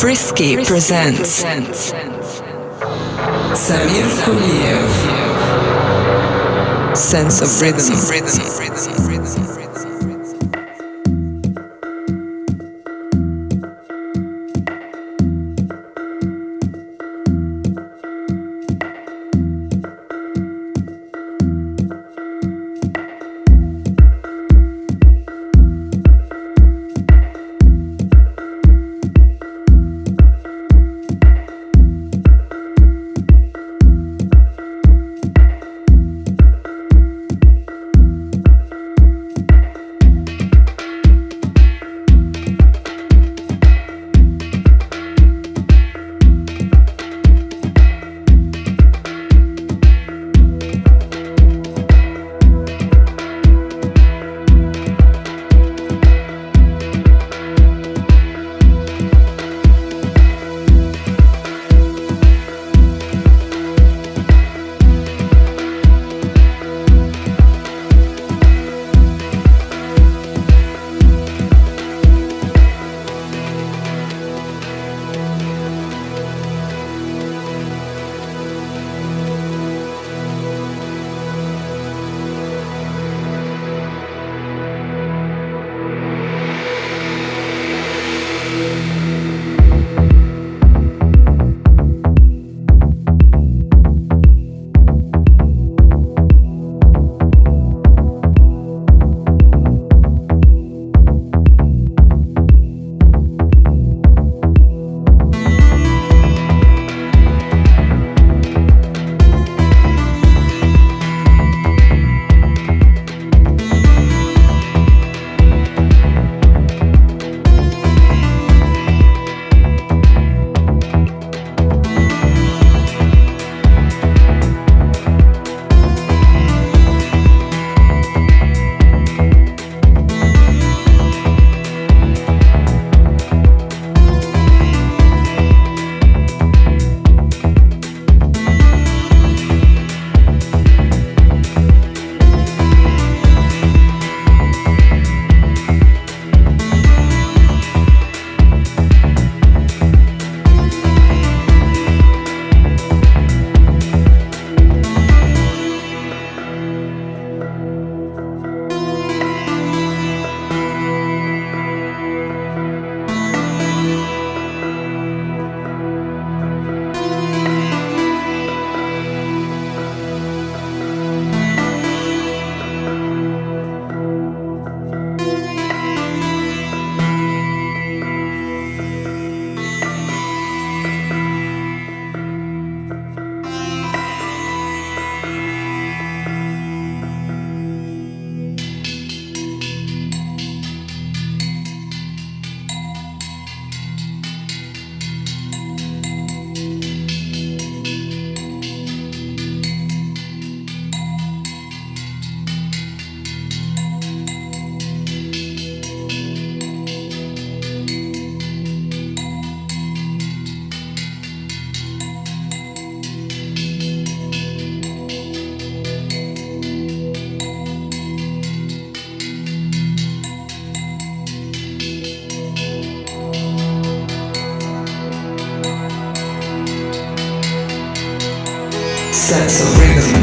Frisky presents Samir Kuliev Sense of Rhythm. Sense of rhythm.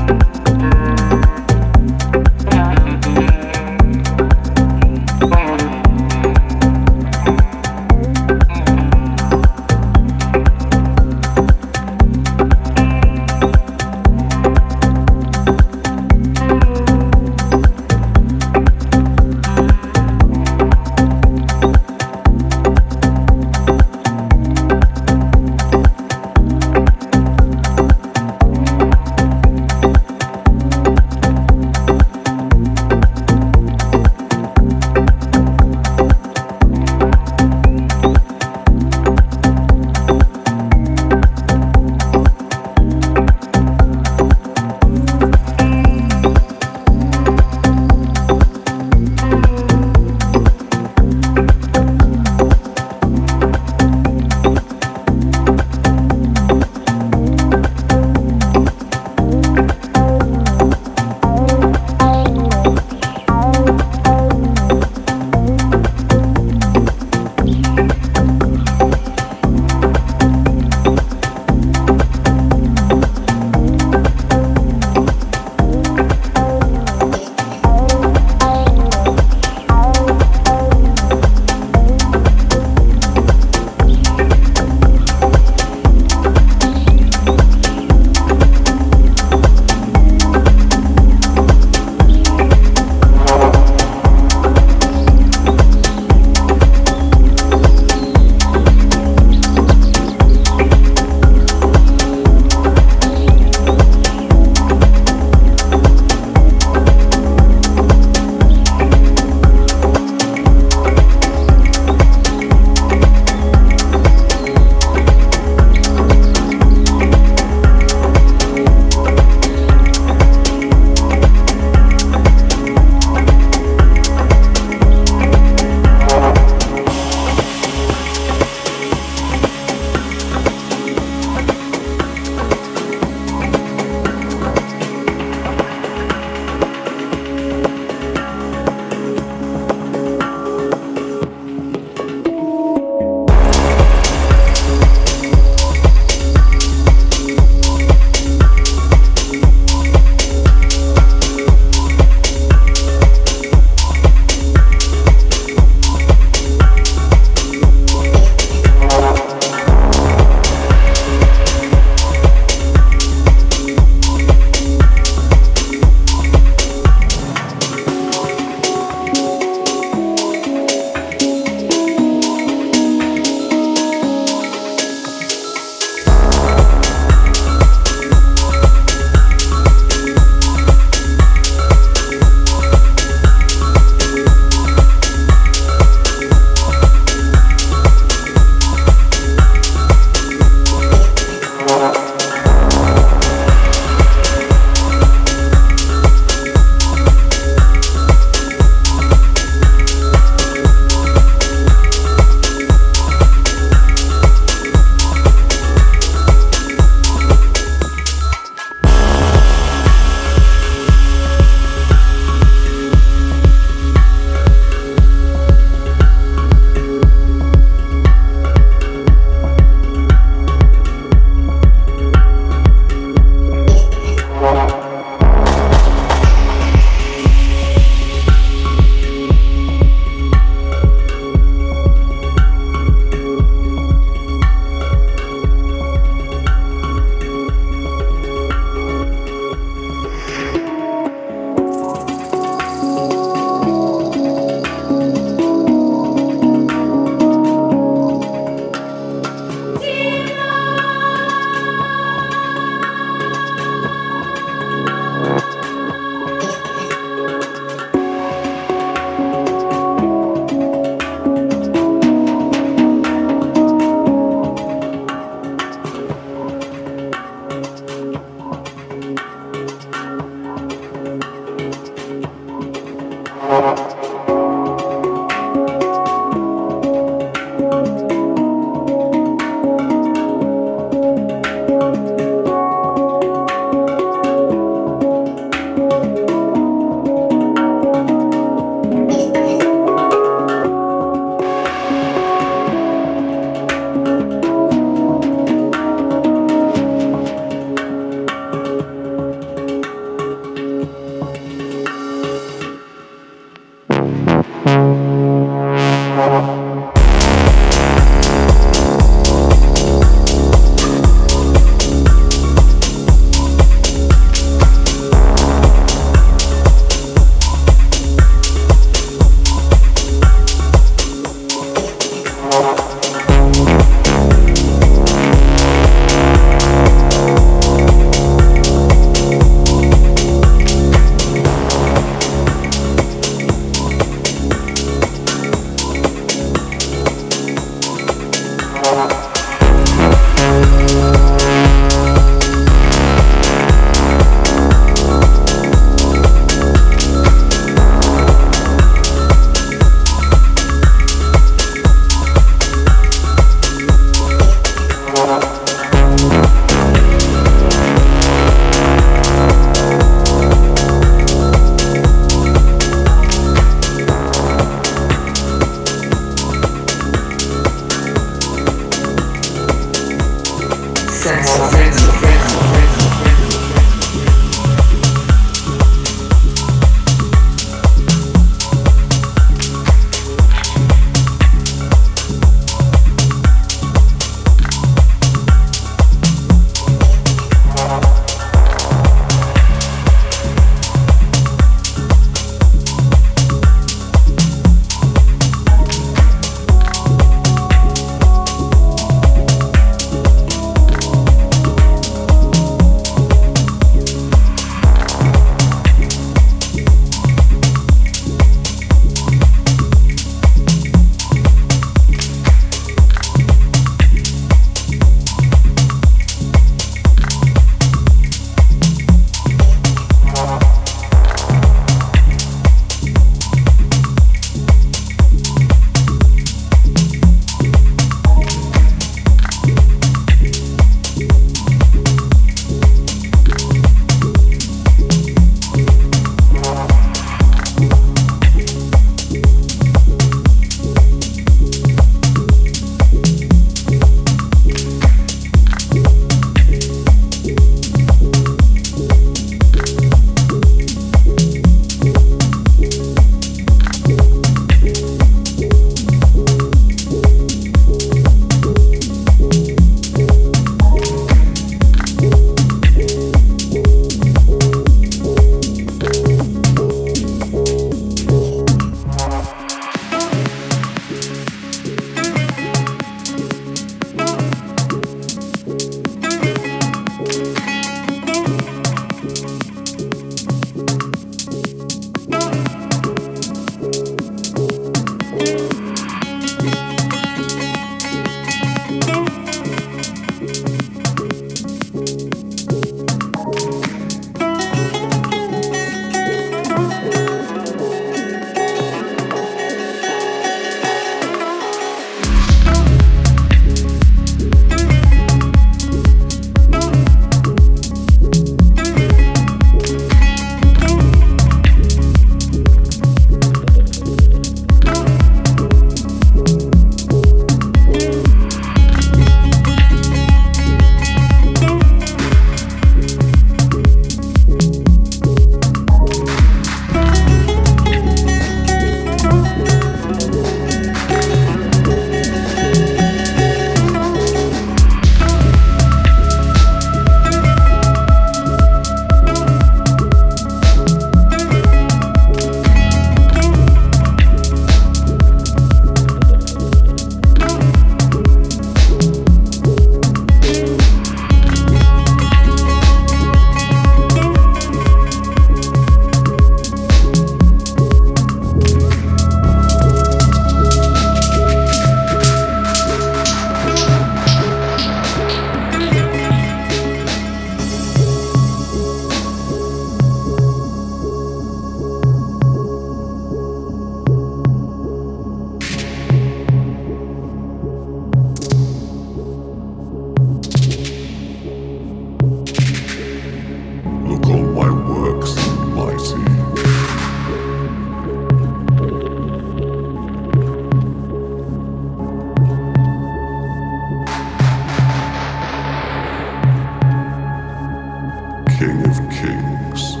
King of Kings.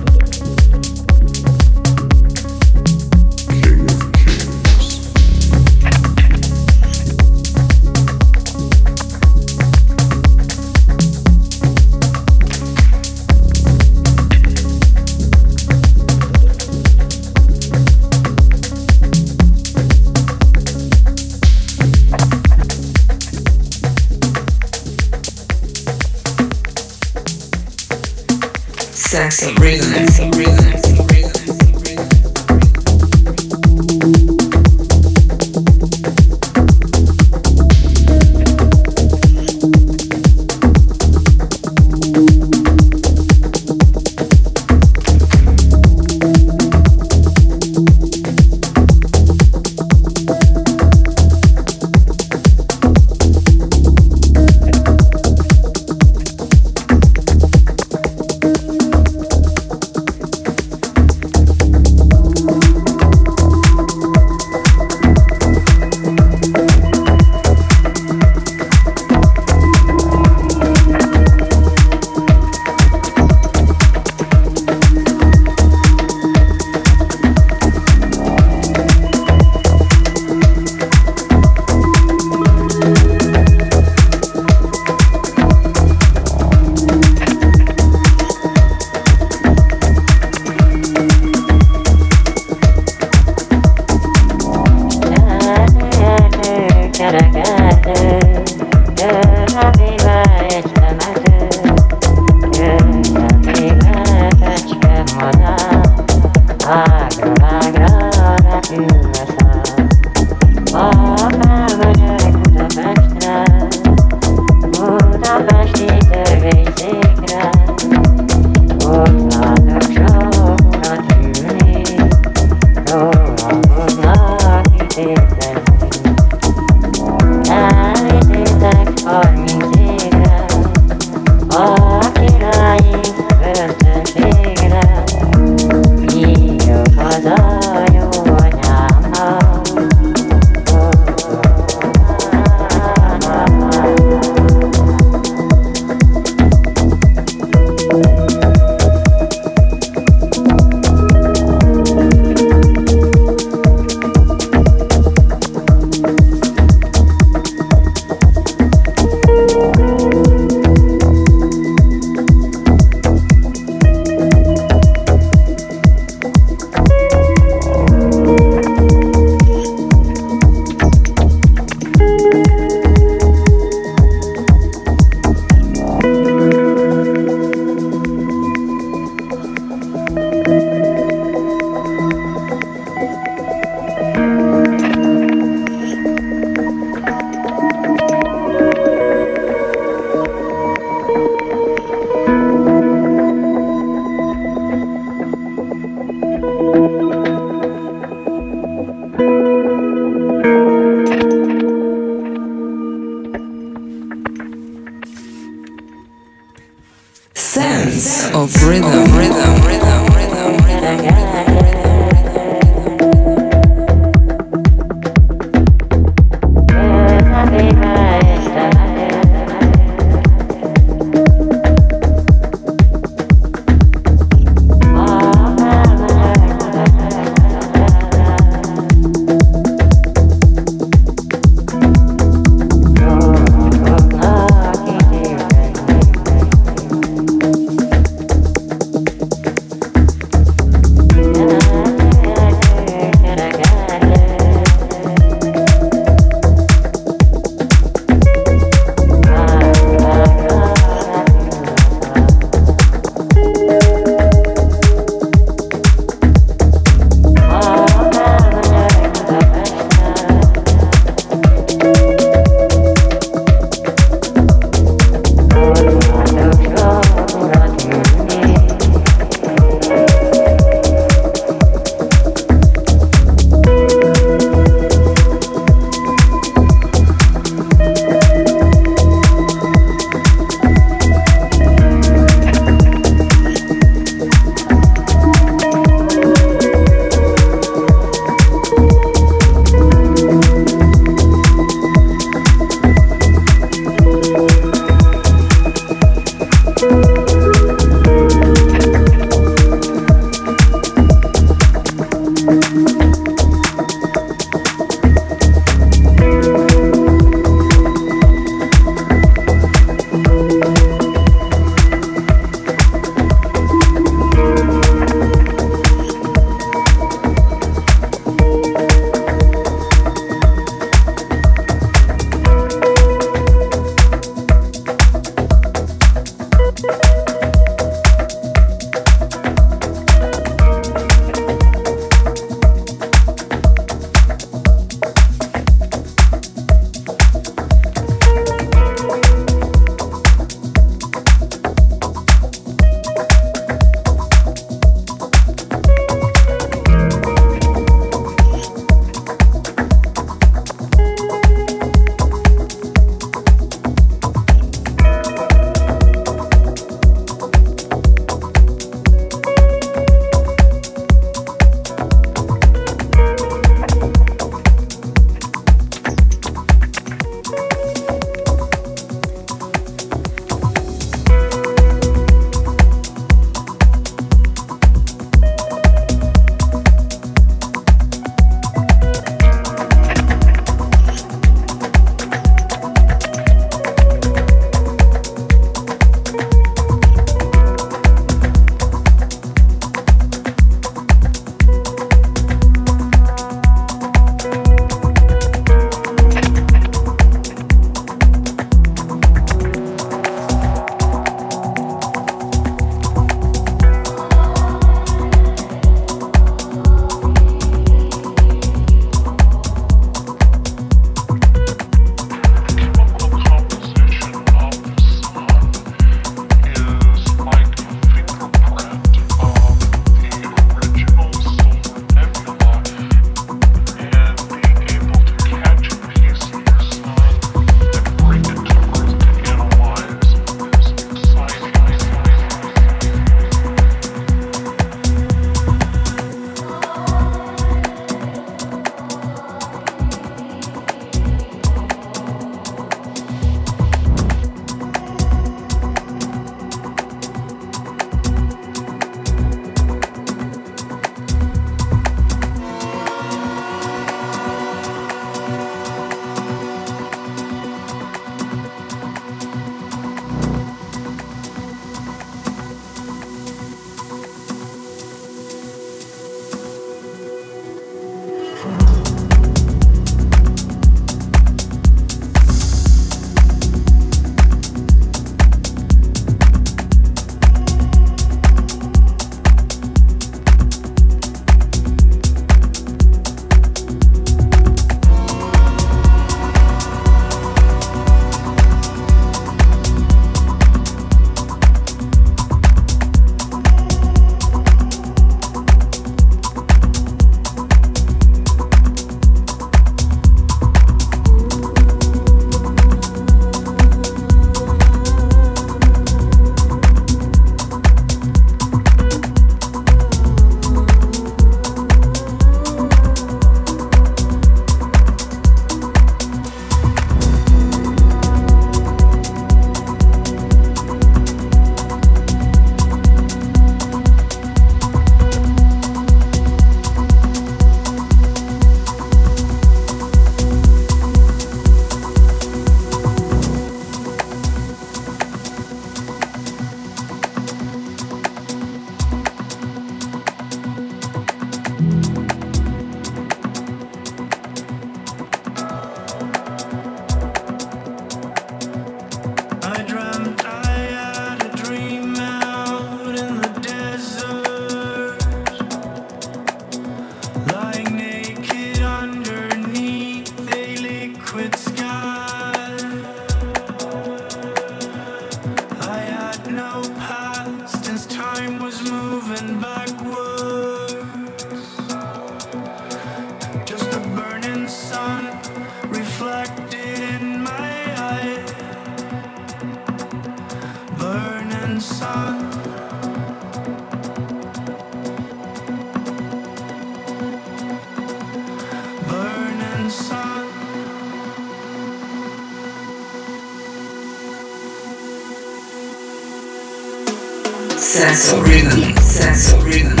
Sense of rhythm, sense of rhythm.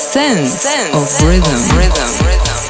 Sense, Sense of rhythm. Of rhythm.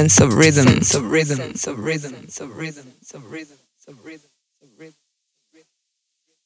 Sense of rhythm. Sense of rhythm. Sense of rhythm. Sense of rhythm. Sense of rhythm.